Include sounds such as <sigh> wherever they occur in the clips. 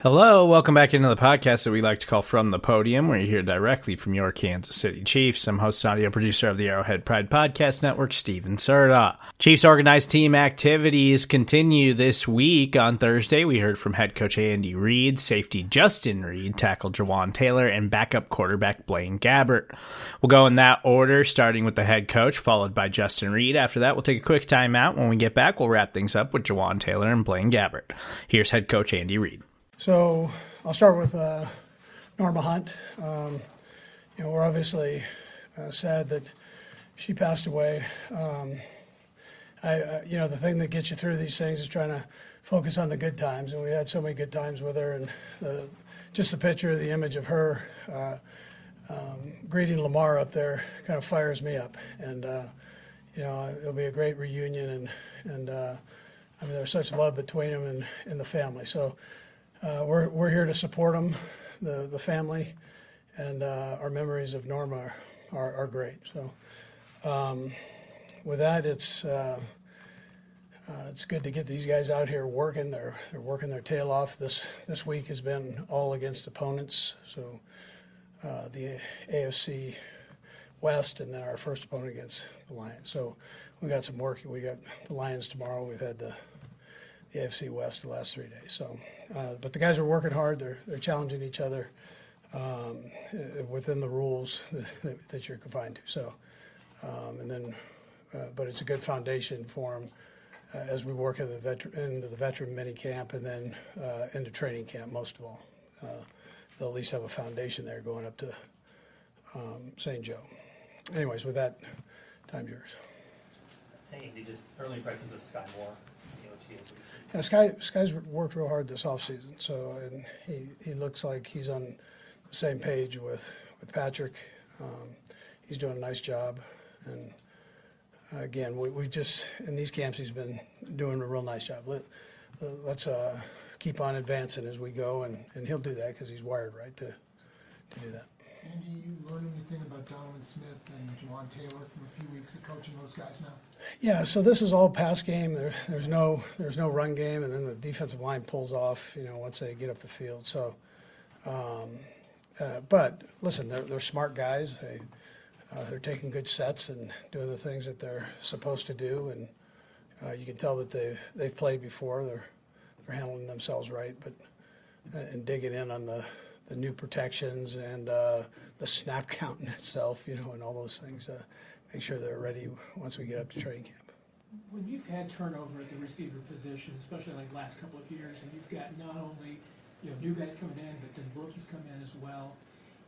Hello, welcome back into the podcast that we like to call From the Podium, where you hear directly from your Kansas City Chiefs. I'm host and audio producer of the Arrowhead Pride Podcast Network, Steven Serta. Chiefs organized team activities continue this week. On Thursday, we heard from head coach Andy Reid, safety Justin Reid, tackle Jawaan Taylor, and backup quarterback Blaine Gabbert. We'll go in that order, starting with the head coach, followed by Justin Reid. After that, we'll take a quick timeout. When we get back, we'll wrap things up with Jawaan Taylor and Blaine Gabbert. Here's head coach Andy Reid. So I'll start with uh, Norma Hunt. Um, you know, we're obviously uh, sad that she passed away. Um, I, uh, you know, the thing that gets you through these things is trying to focus on the good times, and we had so many good times with her, and the, just the picture, the image of her uh, um, greeting Lamar up there kind of fires me up, and uh, you know, it'll be a great reunion, and and uh, I mean, there's such love between them and, and the family, so. Uh, we're, we're here to support them, the, the family, and uh, our memories of Norma are, are, are great. So, um, with that, it's uh, uh, it's good to get these guys out here working. They're they're working their tail off. This this week has been all against opponents. So, uh, the AFC West, and then our first opponent against the Lions. So, we got some work. We got the Lions tomorrow. We've had the AFC West the last three days. So, uh, but the guys are working hard. They're they're challenging each other um, within the rules <laughs> that, that, you're confined to. So, um, and then, uh, but it's a good foundation for them uh, as we work into the veteran into the veteran mini camp and then uh, into training camp. Most of all, uh, they'll at least have a foundation there going up to um, St. Joe. Anyways, with that, time's yours. Hey, just early impressions of Skyy Moore. Yeah, Skyy Skyy's worked real hard this offseason, so and he, he looks like he's on the same page with with Patrick. Um, he's doing a nice job, and again, we we just in these camps he's been doing a real nice job. Let, let's uh, keep on advancing as we go, and, and he'll do that because he's wired right to to do that. Andy, you learn anything about Donovan Smith and Jawaan Taylor from a few weeks of coaching those guys now? Yeah, so this is all pass game. There, there's no there's no run game, and then the defensive line pulls off. You know, once they get up the field. So, um, uh, but listen, they're, they're smart guys. They uh, they're taking good sets and doing the things that they're supposed to do, and uh, you can tell that they've they've played before. They're they're handling themselves right, but uh, and digging in on the the new protections and uh, the snap <laughs> count in itself, you know, and all those things. Uh, make sure they're ready once we get up to training camp. When you've had turnover at the receiver position, especially like last couple of years, and you've got not only you know new guys coming in, but then rookies come in as well.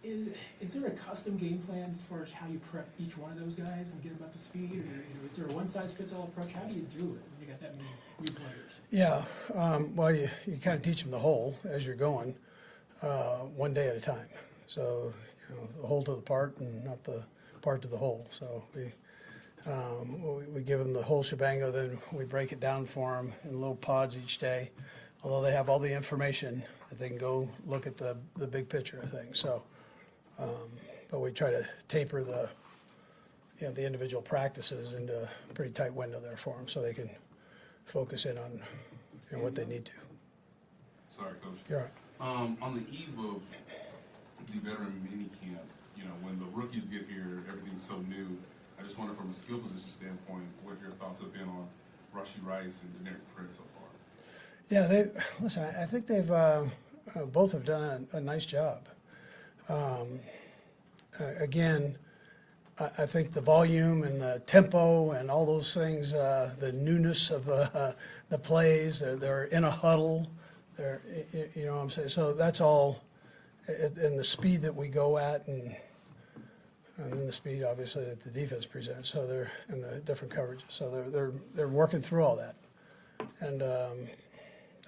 Is, is there a custom game plan as far as how you prep each one of those guys and get them up to speed, or you know, is there a one size fits all approach? How do you do it when you got that many new players? Yeah, um, well, you, you kind of teach them the whole as you're going uh, one day at a time. So, you know, the whole to the part and not the part to the whole. So we, um, we, we, give them the whole shebang, then we break it down for them in little pods each day. Although they have all the information that they can go look at the, the big picture of things. So, um, but we try to taper the, you know, the individual practices into a pretty tight window there for them, so they can focus in on you know, what they need to. Sorry, coach. You're right. Um, on the eve of the veteran mini camp, you know, when the rookies get here, everything's so new. I just wonder, from a skill position standpoint, what your thoughts have been on Rashee Rice and Deneric Prince so far. Yeah, they listen. I think they've uh, uh, both have done a, nice job. Um, uh, again, I, think the volume and the tempo and all those things, uh, the newness of the the plays, they're, they're in a huddle. There, you know what I'm saying? So that's all, and the speed that we go at, and and then the speed, obviously, that the defense presents. So they're in the different coverages. So they're they're they're working through all that, and um,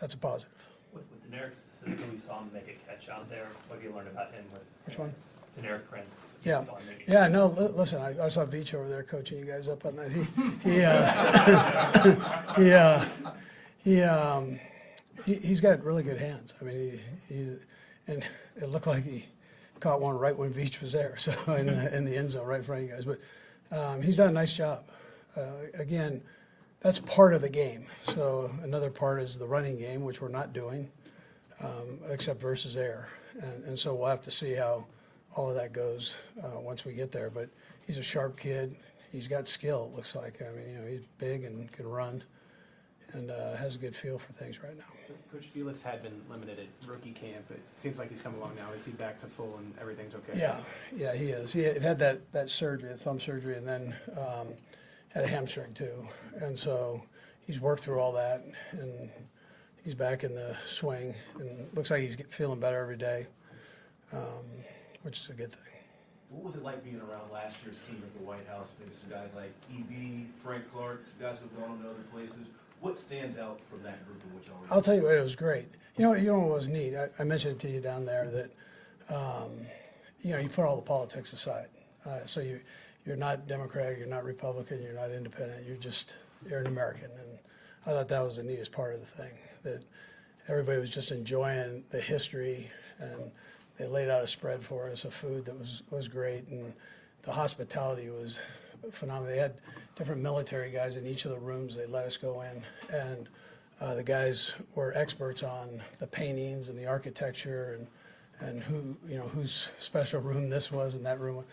that's a positive. With, with Deneric specifically, we saw him make a catch out there. What have you learned about him with? Which one? Deneric Prince. Yeah, saw him make a- yeah. No, li- listen, I, I saw Beach over there coaching you guys up on that. He he uh, <laughs> he uh, he um, he he's got really good hands. I mean, he, he and it looked like he caught one right when Beach was there, <laughs> so in the in the end zone right in front of you guys. But um, he's done a nice job. Uh, again, that's part of the game. So another part is the running game, which we're not doing um, except versus air. And, and so we'll have to see how all of that goes uh, once we get there. But he's a sharp kid. He's got skill, it looks like. I mean, you know, he's big and can run and uh, has a good feel for things right now. Coach Felix had been limited at rookie camp. It seems like he's come along now. Is he back to full and everything's okay? Yeah, yeah, he is. He had had that, that surgery, the thumb surgery, and then um, had a hamstring too. And so he's worked through all that and he's back in the swing and looks like he's get, feeling better every day, um, which is a good thing. What was it like being around last year's team at the White House? Maybe some guys like EB, Frank Clark, some guys who've gone to other places. What stands out from that group of what y'all? I'll tell you what, it was great. You know, you know what was neat? I, I mentioned it to you down there that, um, you know, you put all the politics aside. Uh, so you, you're not Democrat, you're not Republican, you're not independent. You're just you're an American, and I thought that was the neatest part of the thing. That everybody was just enjoying the history, and they laid out a spread for us of food that was was great, and the hospitality was phenomenal. They had different military guys in each of the rooms. They let us go in, and uh, the guys were experts on the paintings and the architecture and and who you know whose special room this was and that room,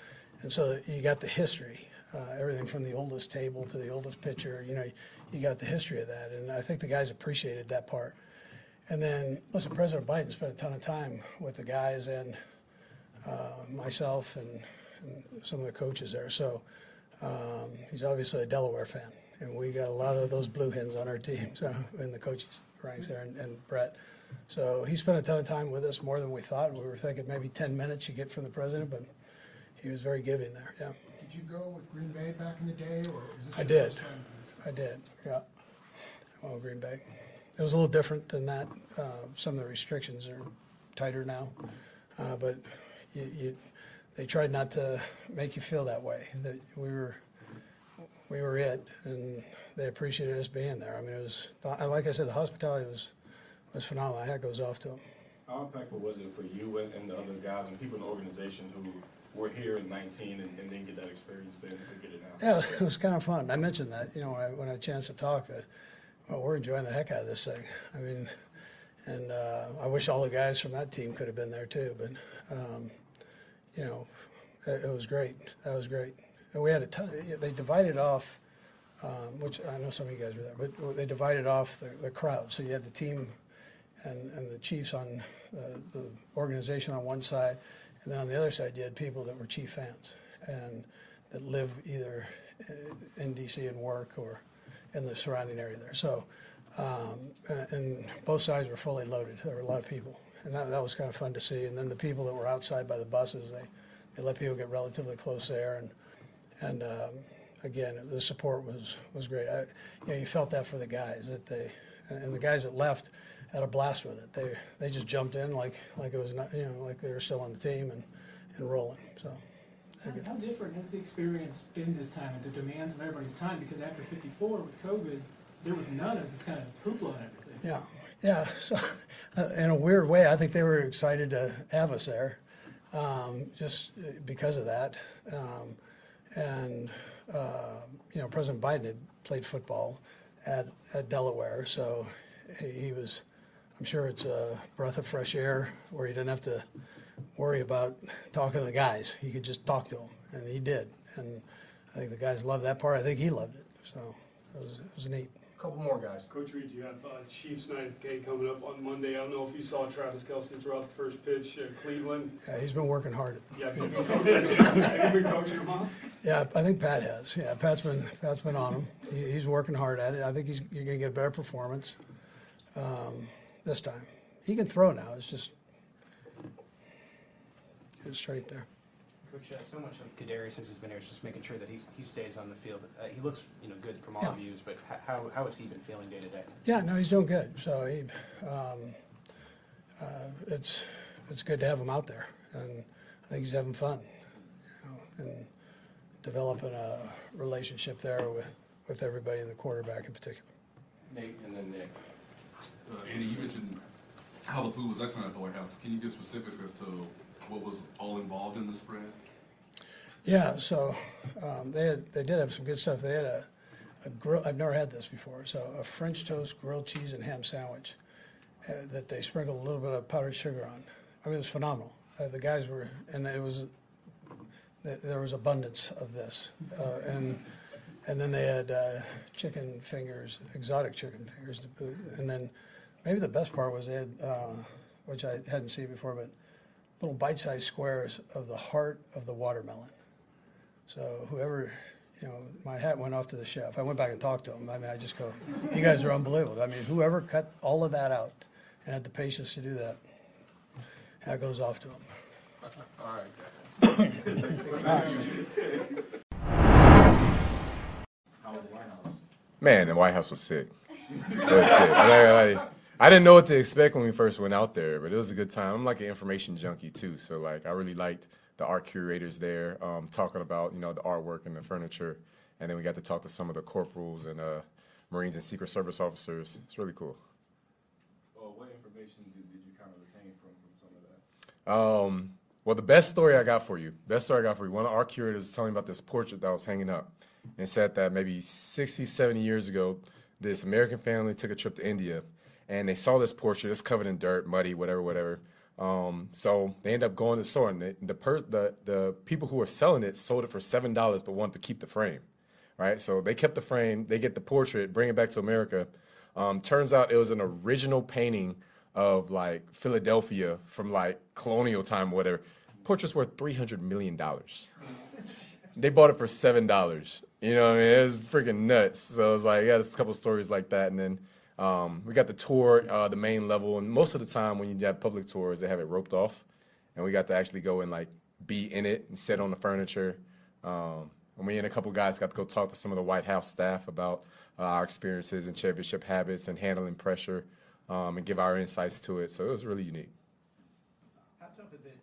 and so you got the history, uh, everything from the oldest table to the oldest picture. You know, you got the history of that, and I think the guys appreciated that part. And then, listen, President Biden spent a ton of time with the guys and uh, myself and, and some of the coaches there. So um, he's obviously a Delaware fan, and we got a lot of those blue hens on our team, <laughs> so in the coaches ranks there, and, and Brett. So he spent a ton of time with us, more than we thought. We were thinking maybe 10 minutes you get from the president, but he was very giving there. Yeah, Did you go with Green Bay back in the day, or was this I did. I did. Yeah, well, Green Bay. It was a little different than that. Uh, some of the restrictions are tighter now, uh, but you, you, they tried not to make you feel that way. That we were, we were it, and they appreciated us being there. I mean, it was like I said, the hospitality was was phenomenal. My hat goes off to them. How impactful was it for you and, and the other guys and people in the organization who were here in 19 and, and didn't get that experience then and get it now? Yeah, it was kind of fun. I mentioned that, you know, when I, when I had a chance to talk, that well, we're enjoying the heck out of this thing. I mean, and uh, I wish all the guys from that team could have been there too. But um, you know, it, it was great. That was great. And we had a ton. They divided off, um, which I know some of you guys were there, but they divided off the, the crowd. So you had the team and, and the Chiefs on uh, the organization on one side, and then on the other side you had people that were Chief fans and that live either uh, in DC and work or in the surrounding area there. So, um, and both sides were fully loaded. There were a lot of people, and that, that was kind of fun to see. And then the people that were outside by the buses, they, they let people get relatively close there, and and um, again, the support was was great. I, you know, you felt that for the guys that they and the guys that left had a blast with it. They they just jumped in like like it was not you know like they were still on the team and, and rolling. So How, how different has the experience been this time at the demands of everybody's time? Because after 54 with COVID, there was none of this kind of hoopla and everything. yeah, yeah. So uh, in a weird way, I think they were excited to have us there, um, just because of that. Um, and uh, you know, President Biden had played football at at Delaware, so he, he was. I'm sure it's a breath of fresh air where he didn't have to worry about talking to the guys. He could just talk to them, and he did. And I think the guys loved that part. I think he loved it. So it was, it was neat. Couple more guys. Coach Reid, you have uh, Chiefs night game coming up on Monday. I don't know if you saw Travis Kelce throw out the first pitch at Cleveland. Yeah, he's been working hard. Yeah, have you been coaching- have you been coaching him up? Yeah, I think Pat has. Yeah, Pat's been Pat's been on him. He, he's working hard at it. I think he's you're going to get a better performance um, this time. He can throw now. It's just get it straight there. Coach, uh, so much of Kadarius since he's been here is just making sure that he's, he stays on the field. Uh, he looks, you know, good from all Yeah. views, but h- how, how has he been feeling day to day? Yeah, no, he's doing good. So he, um, uh, it's it's good to have him out there, and I think he's having fun, you know, and developing a relationship there with with everybody, and the quarterback in particular. Nate and then Nick. Uh, Andy, you mentioned how the food was excellent at the White House. Can you give specifics as to what was all involved in the spread? Yeah, so um, they had, they did have some good stuff. They had a, a grill. I've never had this before. So a French toast, grilled cheese, and ham sandwich uh, that they sprinkled a little bit of powdered sugar on. I mean, it was phenomenal. Uh, the guys were, and it was th- there was abundance of this, uh, and and then they had uh, chicken fingers, exotic chicken fingers to boot, and then maybe the best part was they had, uh, which I hadn't seen before, but little bite-sized squares of the heart of the watermelon. So whoever, you know, my hat went off to the chef. I went back and talked to him. I mean, I just go, you guys are unbelievable. I mean, whoever cut all of that out and had the patience to do that, that goes off to him. All right. Man, the White House was sick. Sick. I didn't know what to expect when we first went out there, but it was a good time. I'm like an information junkie too, so like I really liked the art curators there, um, talking about you know the artwork and the furniture, and then we got to talk to some of the corporals and uh, Marines and Secret Service officers. It's really cool. Well, what information did, did you kind of retain from, from some of that? Um, well, the best story I got for you, best story I got for you, one of our curators was telling me about this portrait that was hanging up. And said that maybe 60, 70 years ago, this American family took a trip to India and they saw this portrait. It's covered in dirt, muddy, whatever, whatever. Um, so they end up going to the store, and the the, per, the the people who were selling it sold it for seven dollars, but wanted to keep the frame, right? So they kept the frame. They get the portrait, bring it back to America. Um, turns out it was an original painting of like Philadelphia from like colonial time, whatever. Portrait's worth three hundred million dollars. They bought it for seven dollars. You know, what I mean, it was freaking nuts. So it was like, yeah, there's a couple stories like that, and then um, we got the tour, uh, the main level, and most of the time when you have public tours, they have it roped off, and we got to actually go and like be in it and sit on the furniture. Um, and me and a couple guys got to go talk to some of the White House staff about uh, our experiences and championship habits and handling pressure, um, and give our insights to it. So it was really unique. How tough is it,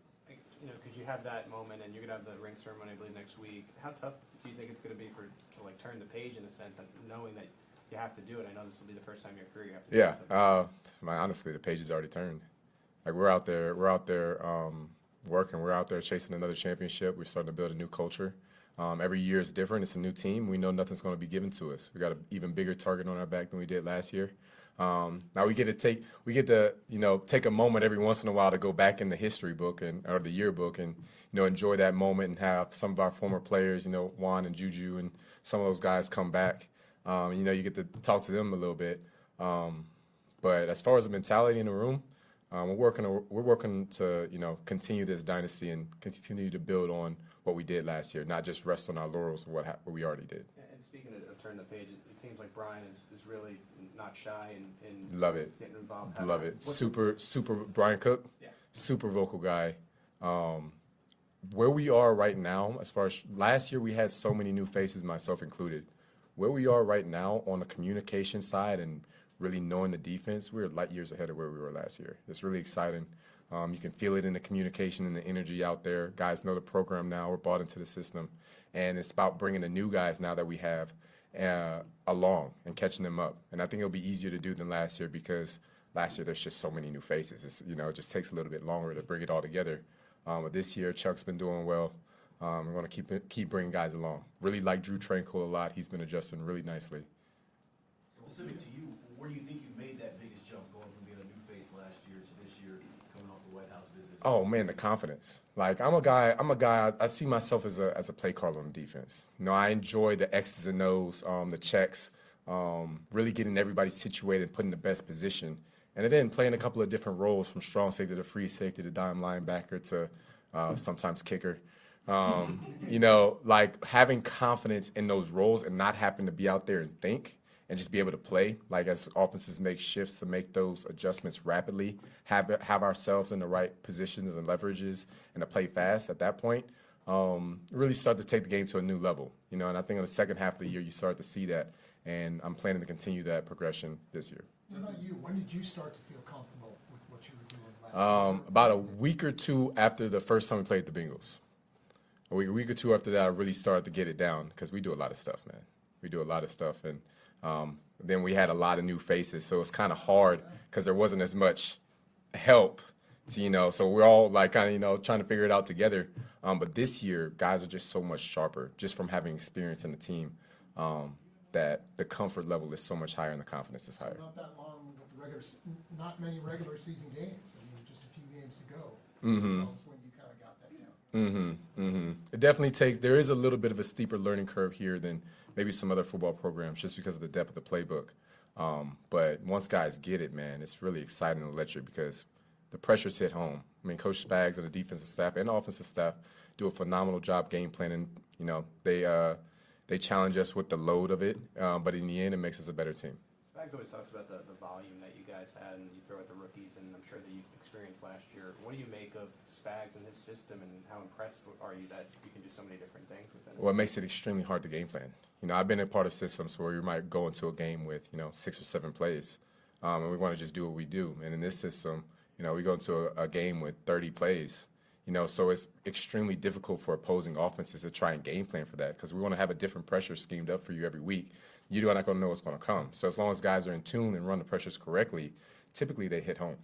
you know, because you have that moment and you're to have the ring ceremony, I believe, next week. How tough do you think it's to be for, to like turn the page in a sense, knowing that you have to do it? I know this will be the first time in your career you have to Yeah, do it. uh, my, honestly, the page is already turned. Like we're out there, we're out there um, working. We're out there chasing another championship. We're starting to build a new culture. Um, every year is different. It's a new team. We know nothing's going to be given to us. We got an even bigger target on our back than we did last year. Um, now we get to take, we get to, you know, take a moment every once in a while to go back in the history book and or the yearbook and you know enjoy that moment and have some of our former players, you know, Juan and Juju and some of those guys come back. Um, you know, you get to talk to them a little bit. Um, but as far as the mentality in the room, um, we're working. To, we're working to you know continue this dynasty and continue to build on what we did last year, not just rest on our laurels of what, ha- what we already did. And speaking of, of turn the page, it, it seems like Bryan is, is really not shy and, and Love it. getting involved. Love it. What's Super, super. Bryan Cook, Yeah. super vocal guy. Um, where we are right now, as far as last year, we had so many new faces, myself included. Where we are right now on the communication side and really knowing the defense, we're light years ahead of where we were last year. It's really exciting. Um, you can feel it in the communication and the energy out there. Guys know the program now. We're bought into the system, and it's about bringing the new guys now that we have uh, along and catching them up. And I think it'll be easier to do than last year because last year there's just so many new faces. It's, you know, it just takes a little bit longer to bring it all together. Um, but this year, Chuck's been doing well. Um, we're going to keep it, keep bringing guys along. Really like Drue Tranquill a lot. He's been adjusting really nicely. Specific to you, where do you think you made that biggest jump going from being a new face last year to this year coming off the White House visit? Oh man, the confidence. Like I'm a guy. I'm a guy. I, I see myself as a as a play caller on defense. You know, I enjoy the X's and O's, um, the checks, um, really getting everybody situated, put in the best position, and then playing a couple of different roles from strong safety to free safety to dime linebacker to uh, sometimes kicker. Um, you know, like having confidence in those roles and not having to be out there and think and just be able to play. Like as offenses make shifts to make those adjustments rapidly, have have ourselves in the right positions and leverages, and to play fast. At that point, um, really start to take the game to a new level. You know, and I think in the second half of the year you start to see that, and I'm planning to continue that progression this year. What about you? When did you start to feel comfortable with what you were doing last Um, about a week or two after the first time we played the Bengals. A week, a week or two after that, I really started to get it down because we do a lot of stuff, man. We do a lot of stuff, and um, then we had a lot of new faces, so it's kind of hard because there wasn't as much help. To, you know, so we're all like kind of you know trying to figure it out together. Um, but this year, guys are just so much sharper, just from having experience in the team. Um, that the comfort level is so much higher and the confidence is higher. Not that long, regular, not many regular season games. I mean, just a few games to go. Mm-hmm was when you kind of got that down. Mm-hmm. Mm-hmm. It definitely takes. There is a little bit of a steeper learning curve here than maybe some other football programs, just because of the depth of the playbook. Um, but once guys get it, man, it's really exciting and electric because the pressures hit home. I mean, Coach Spags and the defensive staff and offensive staff do a phenomenal job game planning. You know, they uh, they challenge us with the load of it, um, but in the end, it makes us a better team. Spags always talks about the, the volume that you guys had, and you throw at the rookies, and I'm sure that you experienced last year. What do you make of Spags and his system, and how impressed are you that you can do so many different things with him? Well, it makes it extremely hard to game plan. You know, I've been a part of systems where you might go into a game with, you know, six or seven plays, um, and we want to just do what we do. And in this system, you know, we go into a, a game with 30 plays. You know, so it's extremely difficult for opposing offenses to try and game plan for that because we want to have a different pressure schemed up for you every week. You're not going to know what's going to come. So as long as guys are in tune and run the pressures correctly, typically they hit home.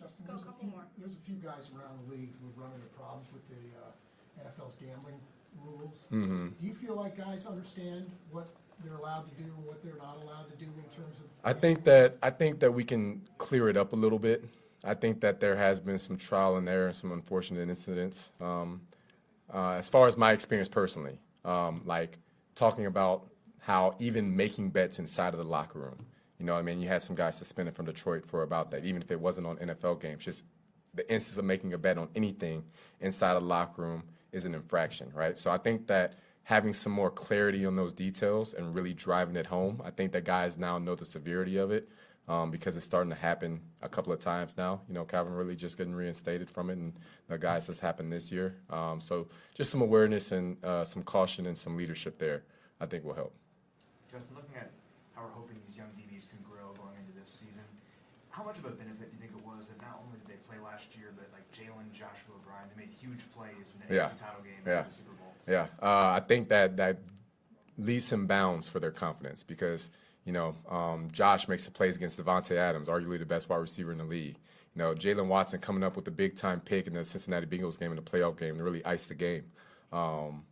Justin, there's a, few, there's a few guys around the league who run into problems with the uh, NFL's gambling rules. Mhm. Do you feel like guys understand what they're allowed to do and what they're not allowed to do in terms of? I think that I think that we can clear it up a little bit. I think that there has been some trial and error and some unfortunate incidents. Um, uh, as far as my experience personally, um, like talking about how even making bets inside of the locker room. You know, what I mean, you had some guys suspended from Detroit for about that, even if it wasn't on NFL games. Just the instance of making a bet on anything inside a locker room is an infraction, right? So I think that having some more clarity on those details and really driving it home, I think that guys now know the severity of it um, because it's starting to happen a couple of times now. You know, Calvin really just getting reinstated from it, and the guys has happened this year. Um, so just some awareness and uh, some caution and some leadership there, I think will help. Justin, looking at how we're hoping these young DBs can grow going into this season, how much of a benefit do you think it was that not only did they play last year, but like Jaylen, Joshua, O'Brien, they made huge plays in the Yeah. Title game Yeah. and the Super Bowl? Yeah, uh, I think that that leaves some bounds for their confidence because you know um, Josh makes the plays against Davante Adams, arguably the best wide receiver in the league. You know Jaylen Watson coming up with a big time pick in the Cincinnati Bengals game in the playoff game to really ice the game. Um,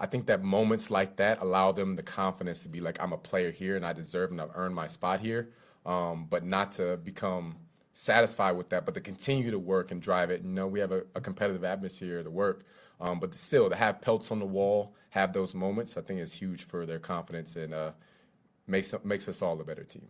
I think that moments like that allow them the confidence to be like, I'm a player here and I deserve and I've earned my spot here, um, but not to become satisfied with that, but to continue to work and drive it. You know, we have a, a competitive atmosphere to work, um, but still to have pelts on the wall, have those moments, I think is huge for their confidence and uh, makes makes us all a better team.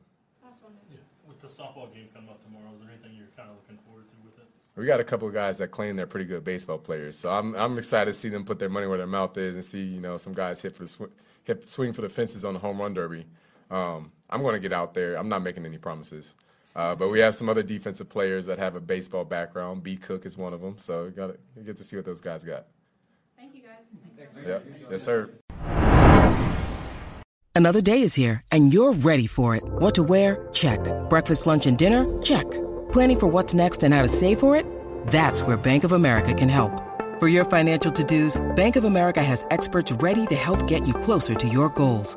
Yeah. With the softball game coming up tomorrow, is there anything you're kind of looking forward to with it? We got a couple of guys that claim they're pretty good baseball players, so I'm I'm excited to see them put their money where their mouth is and see you know some guys hit for the sw- hit swing for the fences on the home run derby. Um, I'm going to get out there. I'm not making any promises, uh, but we have some other defensive players that have a baseball background. B. Cook is one of them, so we got to get to see what those guys got. Thank you guys. Thanks, Yep, yes sir. Another day is here, and you're ready for it. What to wear? Check. Breakfast, lunch, and dinner? Check. Planning for what's next and how to save for it? That's where Bank of America can help. For your financial to-dos, Bank of America has experts ready to help get you closer to your goals.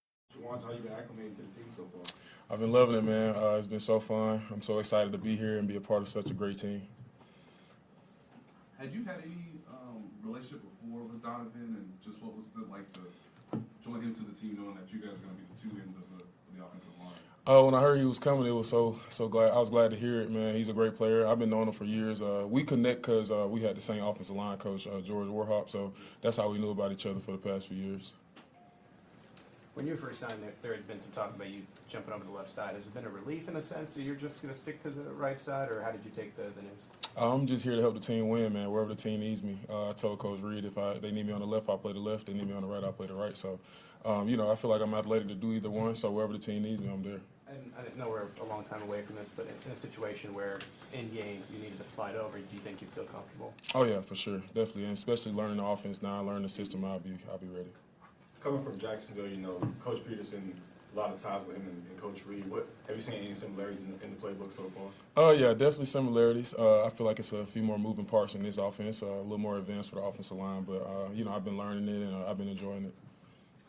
How you been acclimating to the team so far? I've been loving it, man. Uh, it's been so fun. I'm so excited to be here and be a part of such a great team. Had you had any um, relationship before with Donovan, and just what was it like to join him to the team, knowing that you guys are going to be the two ends of the, of the offensive line? Uh, when I heard he was coming, it was so so glad. I was glad to hear it, man. He's a great player. I've been knowing him for years. Uh, we connect because uh, we had the same offensive line coach, uh, George Warhop. So that's how we knew about each other for the past few years. When you first signed, there, there had been some talk about you jumping over to the left side. Has it been a relief in a sense that you're just going to stick to the right side, or how did you take the, the news? I'm just here to help the team win, man. Wherever the team needs me. Uh, I told Coach Reid if I, they need me on the left, I play the left. They need me on the right, I play the right. So, um, you know, I feel like I'm athletic to do either one. So wherever the team needs me, I'm there. And I know we're a long time away from this, but in a situation where in game you needed to slide over, do you think you'd feel comfortable? Oh yeah, for sure, definitely, and especially learning the offense now, learning the system. I'll be, I'll be ready. Coming from Jacksonville, you know, Coach Pederson, a lot of ties with him and, and Coach Reid. What have you seen any similarities in the, in the playbook so far? Oh uh, yeah, definitely similarities. Uh, I feel like it's a few more moving parts in this offense, uh, a little more advanced for the offensive line, but uh, you know, I've been learning it and uh, I've been enjoying it.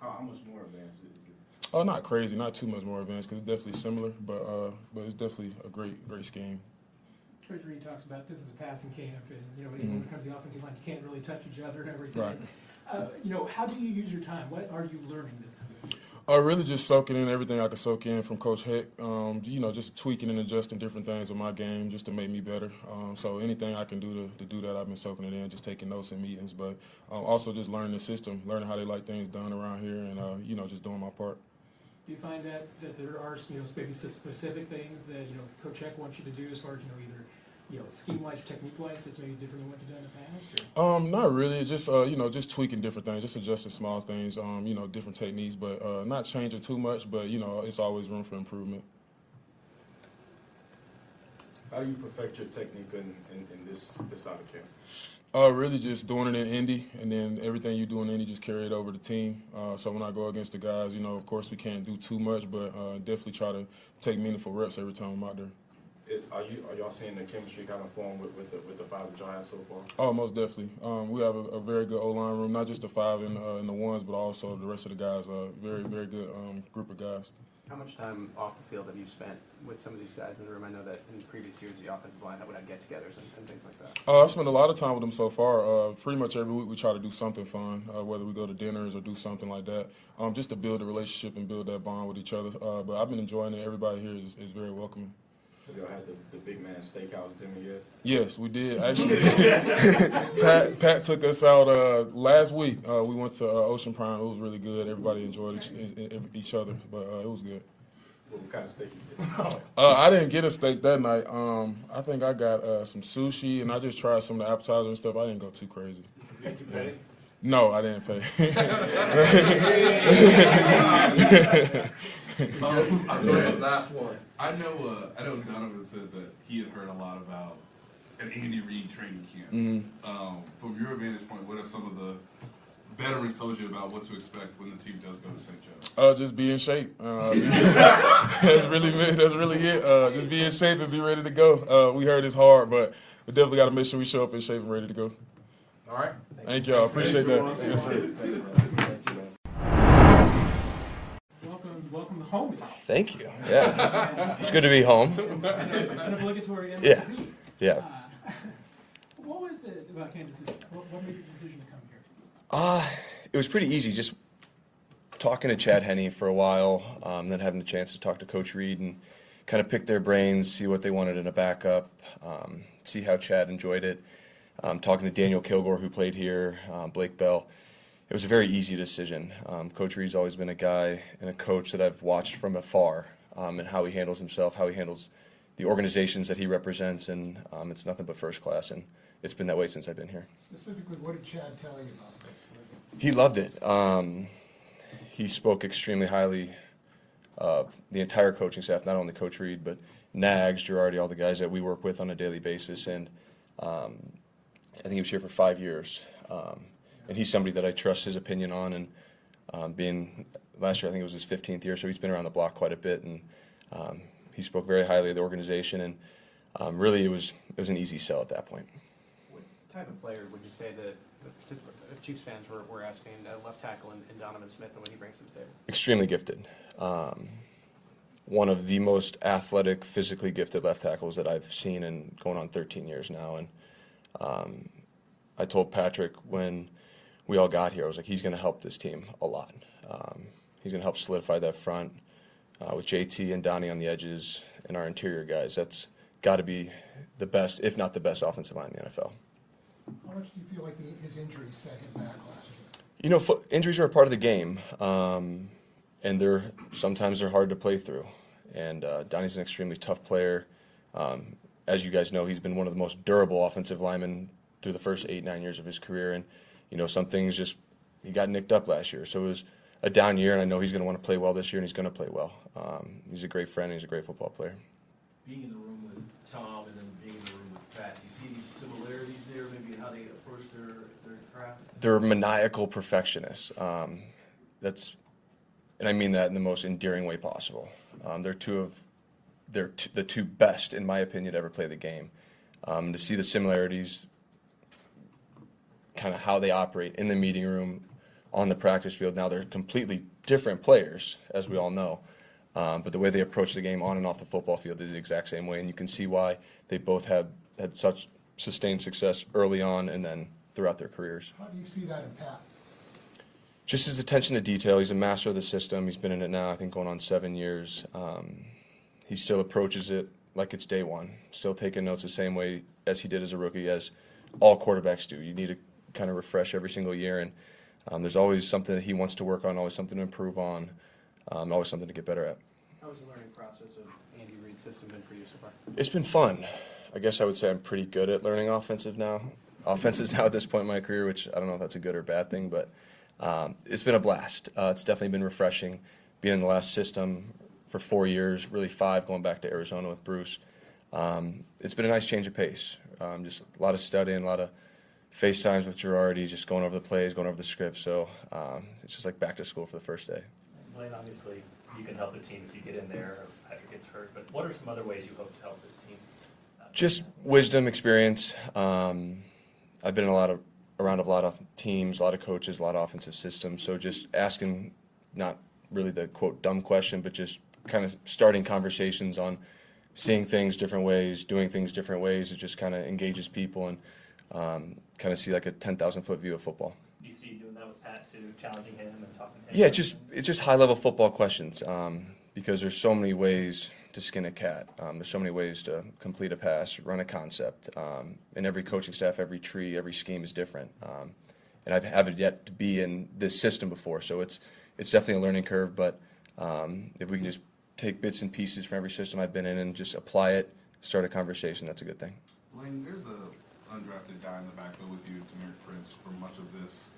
How, how much more advanced is it? Oh, not crazy, not too much more advanced because it's definitely similar, but uh, but it's definitely a great great scheme. Coach Reid talks about this is a passing camp, and you know when mm-hmm. it comes to the offensive line, you can't really touch each other and everything. Right. Uh, you know, how do you use your time? What are you learning this time? I really just soaking in everything I could soak in from Coach Heck. Um, you know, just tweaking and adjusting different things with my game just to make me better. Um, so anything I can do to, to, do that, I've been soaking it in, just taking notes in meetings, but um, also just learning the system, learning how they like things done around here, and uh, you know, just doing my part. Do you find that, that there are you know maybe specific things that you know Coach Heck wants you to do as far as you know either you know scheme wise, technique wise that's maybe different than what you've done in the past? Or? Um, not really. Just uh, you know, just tweaking different things, just adjusting small things. Um, you know, different techniques, but uh, not changing too much. But you know, it's always room for improvement. How do you perfect your technique in, in, in this this side of camp? Uh, really just doing it in Indy, and then everything you do in Indy just carry it over the team. Uh, so when I go against the guys, you know, of course we can't do too much, but uh, definitely try to take meaningful reps every time I'm out there. Is, are you are y'all seeing the chemistry kind of form with, with the with the five that y'all have so far? Oh, most definitely. Um, we have a, a, very good O line room, not just the five and uh, the ones, but also the rest of the guys. A very very good um, group of guys. How much time off the field have you spent with some of these guys in the room? I know that in previous years, the offensive line would have get-togethers and, and, things like that. Uh, I've spent a lot of time with them so far. Uh, pretty much every week we try to do something fun, uh, whether we go to dinners or do something like that, um, just to build a relationship and build that bond with each other. Uh, but I've been enjoying it. Everybody here is, is very welcoming. Have y'all had the, the big man steakhouse dinner yet? Yes, we did. Actually, <laughs> Pat, Pat took us out uh, last week. Uh, we went to uh, Ocean Prime. It was really good. Everybody enjoyed each, each other, but uh, it was good. What kind of steak you get? <laughs> uh, I didn't get a steak that night. Um, I think I got uh, some sushi, and I just tried some of the appetizers and stuff. I didn't go too crazy. Thank you pay? No, I didn't pay. <laughs> <laughs> um, I know, last one. I know. Uh, I know. Donovan said that he had heard a lot about an Andy Reid training camp. Mm-hmm. Um, from your vantage point, what are some of the veterans told you about what to expect when the team does go to St. Joe? Uh, just be in shape. Uh, <laughs> that's really that's really it. Uh, just be in shape and be ready to go. Uh, we heard it's hard, but we definitely got to make sure we show up in shape and ready to go. All right. Thank y'all. Appreciate that. Yes, sir. Welcome, welcome to home. Thank you. Yeah, it's good to be home. <laughs> An obligatory MCC. Yeah. Yeah. Uh, <laughs> what was it about Kansas City? What, what made your decision to come here? Uh, it was pretty easy. Just talking to Chad Henne for a while, um, then having the chance to talk to Coach Reid and kind of pick their brains, see what they wanted in a backup, um, see how Chad enjoyed it. Um, talking to Daniel Kilgore, who played here, um, Blake Bell. It was a very easy decision. Um, coach Reid's always been a guy and a coach that I've watched from afar um, and how he handles himself, how he handles the organizations that he represents, and it's nothing but first class. And it's been that way since I've been here. Specifically, what did Chad tell you about this? He loved it. Um, he spoke extremely highly of the entire coaching staff, not only Coach Reid, but Nags, Girardi, all the guys that we work with on a daily basis. And um, I think he was here for five years. Um, and he's somebody that I trust his opinion on. And um, being last year, I think it was his 15th year, so he's been around the block quite a bit. And um, he spoke very highly of the organization. And um, really, it was it was an easy sell at that point What type of player would you say that if Chiefs fans were, were asking uh, left tackle and, and, Donovan Smith and what he brings to the table? Extremely gifted. Um, one of the most athletic, physically gifted left tackles that I've seen in going on 13 years now. And um, I told Patrick when we all got here, I was like, he's going to help this team a lot. Um, he's going to help solidify that front uh, with JT and Donnie on the edges and our interior guys. That's got to be the best, if not the best, offensive line in the NFL. How much do you feel like the, his injuries set him back last year? You know, fo- injuries are a part of the game, um, and they're sometimes they're hard to play through. And uh, Donnie's an extremely tough player. Um, as you guys know, he's been one of the most durable offensive linemen through the first eight nine years of his career. And you know, some things just he got nicked up last year, so it was a down year. And I know he's going to want to play well this year, and he's going to play well. Um, he's a great friend. He's a great football player. Being in the room with Tom and then being in the room with Pat, do you see these similarities there, maybe in how they approach their, their craft? they're maniacal perfectionists. Um, that's, and I mean that in the most endearing way possible. Um, they're two of, they're t- the two best, in my opinion, to ever play the game. Um, to see the similarities, kind of how they operate in the meeting room, on the practice field. Now they're completely different players, as we all know. Um, but the way they approach the game on and off the football field is the exact same way, and you can see why they both have had such sustained success early on and then throughout their careers. How do you see that in Pat? Just his attention to detail. He's a master of the system. He's been in it now, I think, going on seven years. Um, he still approaches it like it's day one. Still taking notes the same way as he did as a rookie, as all quarterbacks do. You need to kind of refresh every single year, and um, there's always something that he wants to work on, always something to improve on, um, always something to get better at. How has the learning process of Andy Reid's system been for you so far? It's been fun. I guess I would say I'm pretty good at learning offensive now. Offenses <laughs> now at this point in my career, which I don't know if that's a good or bad thing, but um, it's been a blast. Uh, it's definitely been refreshing being in the last system for four years, really five, going back to Arizona with Bruce. Um, it's been a nice change of pace. Um, just a lot of studying, a lot of FaceTimes with Girardi, just going over the plays, going over the script. So um, it's just like back to school for the first day. Blaine, obviously, you can help the team if you get in there or Patrick gets hurt, but what are some other ways you hope to help this team? Just wisdom, experience. Um, I've been in a lot of around a lot of teams, a lot of coaches, a lot of offensive systems. So just asking, not really the quote dumb question, but just kind of starting conversations on seeing things different ways, doing things different ways. It just kind of engages people and um, kind of see like a ten thousand foot view of football. Do you see you doing that with Pat too, challenging him and talking to him? Yeah, it's just it's just high level football questions um, because there's so many ways to skin a cat. Um, there's so many ways to complete a pass, run a concept, um, and every coaching staff, every tree, every scheme is different. Um, and I haven't yet to be in this system before, so it's it's definitely a learning curve. But um, if we can just take bits and pieces from every system I've been in and just apply it, start a conversation, that's a good thing. Blaine, there's a undrafted guy in the backfield with you, Deneric Prince, for much of this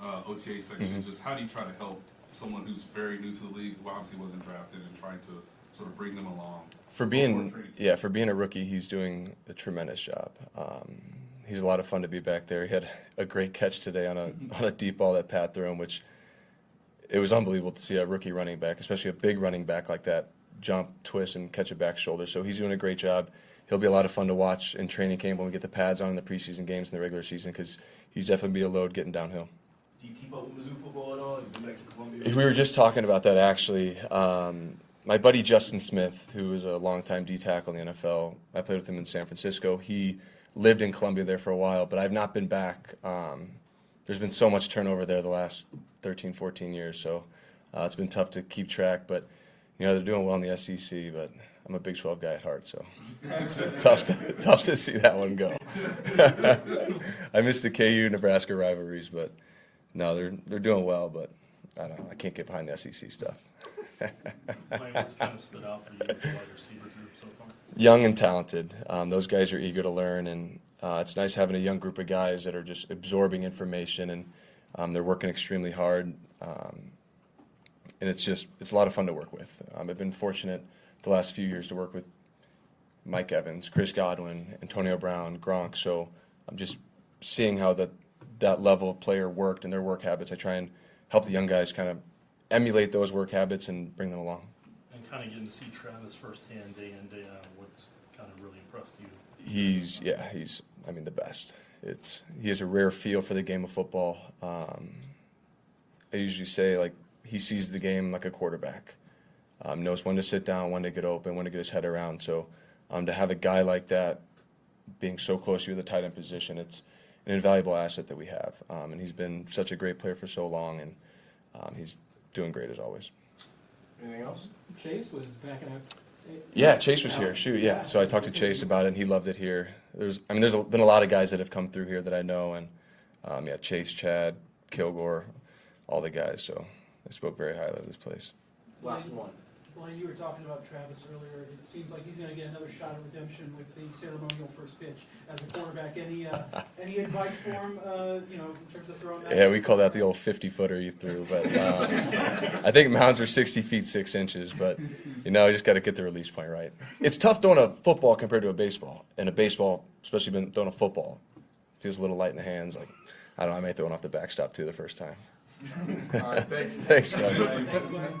uh, OTA section. Mhm. Just how do you try to help someone who's very new to the league, who obviously wasn't drafted, and trying to sort of bring them along? For being yeah, for being a rookie, he's doing a tremendous job. Um, he's a lot of fun to be back there. He had a great catch today on a on a deep ball that Pat threw him, which it was unbelievable to see a rookie running back, especially a big running back like that, jump, twist, and catch a back shoulder. So he's doing a great job. He'll be a lot of fun to watch in training camp when we get the pads on in the preseason games and the regular season because he's definitely be a load getting downhill. Do you keep up with Mizzou football at all? You been back to Columbia? We were just talking about that actually. Um, my buddy Justin Smith, who is a longtime D tackle in the NFL, I played with him in San Francisco. He lived in Columbia there for a while, but I've not been back. Um, there's been so much turnover there the last 13, 14 years, so uh, it's been tough to keep track. But you know they're doing well in the SEC, but I'm a Big 12 guy at heart, so it's <laughs> tough to, tough to see that one go. <laughs> I miss the KU Nebraska rivalries, but no, they're they're doing well, but I don't know. I can't get behind the SEC stuff. Blaine, kind of stood out for you the wide receiver group so far? Young and talented. Um, those guys are eager to learn, and uh, it's nice having a young group of guys that are just absorbing information and um, they're working extremely hard. Um, and it's just it's a lot of fun to work with. Um, I've been fortunate the last few years to work with Mike Evans, Chris Godwin, Antonio Brown, Gronk. So I'm just seeing how that that level of player worked and their work habits. I try and help the young guys kind of emulate those work habits and bring them along. And kind of getting to see Travis firsthand, day in, day out, what's kind of really impressed you? He's yeah, he's I mean the best. It's he has a rare feel for the game of football. Um, I usually say like he sees the game like a quarterback. Um, knows when to sit down, when to get open, when to get his head around. So um, to have a guy like that being so close to you at the tight end position, it's an invaluable asset that we have. Um, and he's been such a great player for so long, and um, he's doing great as always. Anything else? Chase was backing up. Yeah, Chase was here. Shoot, yeah. So I talked to Chase about it, and he loved it here. There's, I mean, there's been a lot of guys that have come through here that I know, and um, yeah, Chase, Chad, Kilgore, all the guys. So they spoke very highly of this place. Last one. Blaine, you were talking about Travis earlier. It seems like he's going to get another shot of redemption with the ceremonial first pitch as a quarterback. Any uh, any advice for him? Uh, you know, in terms of throwing that. Yeah, we call that the old 50 footer you threw, but uh, I think mounds are 60 feet 6 inches, but you know, you just got to get the release point right. It's tough throwing a football compared to a baseball, and a baseball, especially been throwing a football, feels a little light in the hands. Like, I don't know, I may throw one off the backstop too the first time. All right, thanks. <laughs> thanks, guys.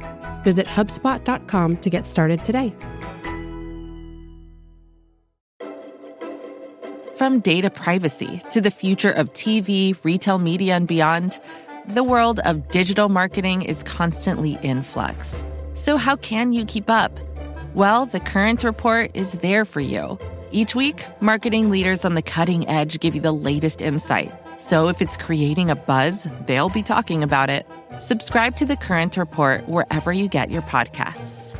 Visit HubSpot.com to get started today. From data privacy to the future of TV, retail media, and beyond, the world of digital marketing is constantly in flux. So, how can you keep up? Well, the Current Report is there for you. Each week, marketing leaders on the cutting edge give you the latest insight. So, if it's creating a buzz, they'll be talking about it. Subscribe to the Current Report wherever you get your podcasts.